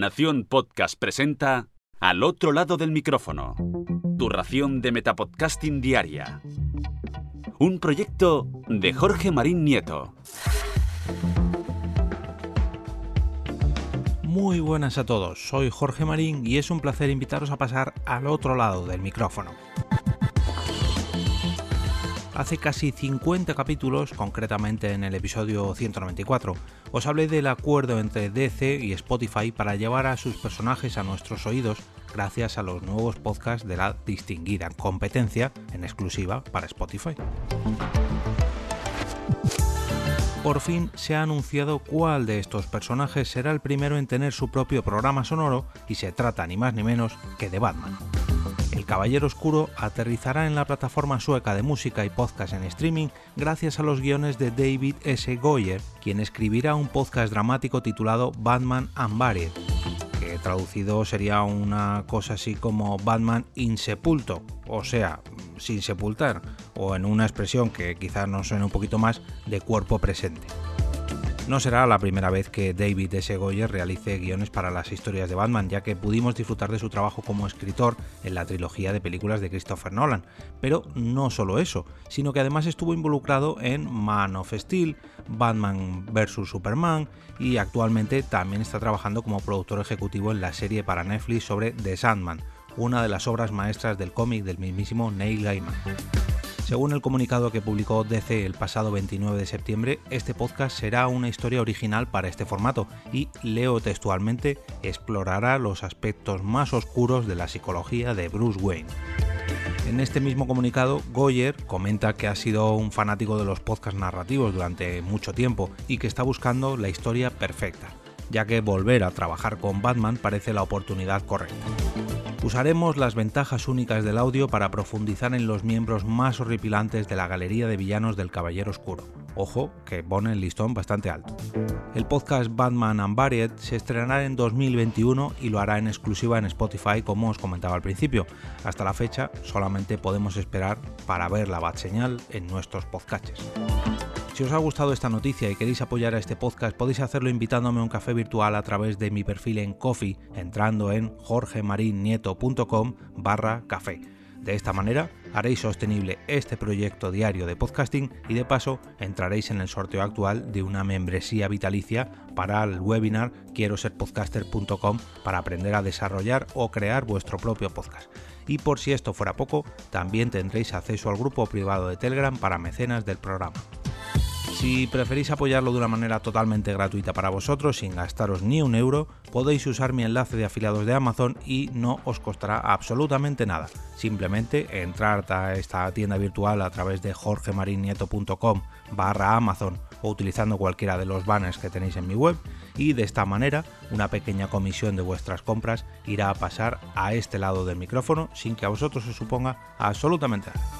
Nación Podcast presenta Al otro lado del micrófono. Tu ración de Metapodcasting Diaria. Un proyecto de Jorge Marín Nieto. Muy buenas a todos, soy Jorge Marín y es un placer invitaros a pasar al otro lado del micrófono. Hace casi 50 capítulos, concretamente en el episodio 194, os hablé del acuerdo entre DC y Spotify para llevar a sus personajes a nuestros oídos gracias a los nuevos podcasts de la distinguida competencia en exclusiva para Spotify. Por fin se ha anunciado cuál de estos personajes será el primero en tener su propio programa sonoro y se trata ni más ni menos que de Batman. El Caballero Oscuro aterrizará en la plataforma sueca de música y podcast en streaming gracias a los guiones de David S. Goyer, quien escribirá un podcast dramático titulado Batman Unburied, que traducido sería una cosa así como Batman insepulto, o sea, sin sepultar, o en una expresión que quizás nos suene un poquito más de cuerpo presente. No será la primera vez que David S. Goyer realice guiones para las historias de Batman, ya que pudimos disfrutar de su trabajo como escritor en la trilogía de películas de Christopher Nolan. Pero no solo eso, sino que además estuvo involucrado en Man of Steel, Batman vs. Superman y actualmente también está trabajando como productor ejecutivo en la serie para Netflix sobre The Sandman, una de las obras maestras del cómic del mismísimo Neil Gaiman. Según el comunicado que publicó DC el pasado 29 de septiembre, este podcast será una historia original para este formato y, leo textualmente, explorará los aspectos más oscuros de la psicología de Bruce Wayne. En este mismo comunicado, Goyer comenta que ha sido un fanático de los podcasts narrativos durante mucho tiempo y que está buscando la historia perfecta, ya que volver a trabajar con Batman parece la oportunidad correcta. Usaremos las ventajas únicas del audio para profundizar en los miembros más horripilantes de la galería de villanos del Caballero Oscuro. Ojo, que pone el listón bastante alto. El podcast Batman Unburied se estrenará en 2021 y lo hará en exclusiva en Spotify, como os comentaba al principio. Hasta la fecha solamente podemos esperar para ver la bat señal en nuestros podcasts. Si os ha gustado esta noticia y queréis apoyar a este podcast, podéis hacerlo invitándome a un café virtual a través de mi perfil en Coffee, entrando en jorgemarinieto.com barra café. De esta manera haréis sostenible este proyecto diario de podcasting y de paso entraréis en el sorteo actual de una membresía vitalicia para el webinar quiero ser podcaster.com para aprender a desarrollar o crear vuestro propio podcast. Y por si esto fuera poco, también tendréis acceso al grupo privado de Telegram para mecenas del programa. Si preferís apoyarlo de una manera totalmente gratuita para vosotros, sin gastaros ni un euro, podéis usar mi enlace de afiliados de Amazon y no os costará absolutamente nada. Simplemente entrar a esta tienda virtual a través de jorgemarinieto.com barra Amazon o utilizando cualquiera de los banners que tenéis en mi web y de esta manera una pequeña comisión de vuestras compras irá a pasar a este lado del micrófono sin que a vosotros os suponga absolutamente nada.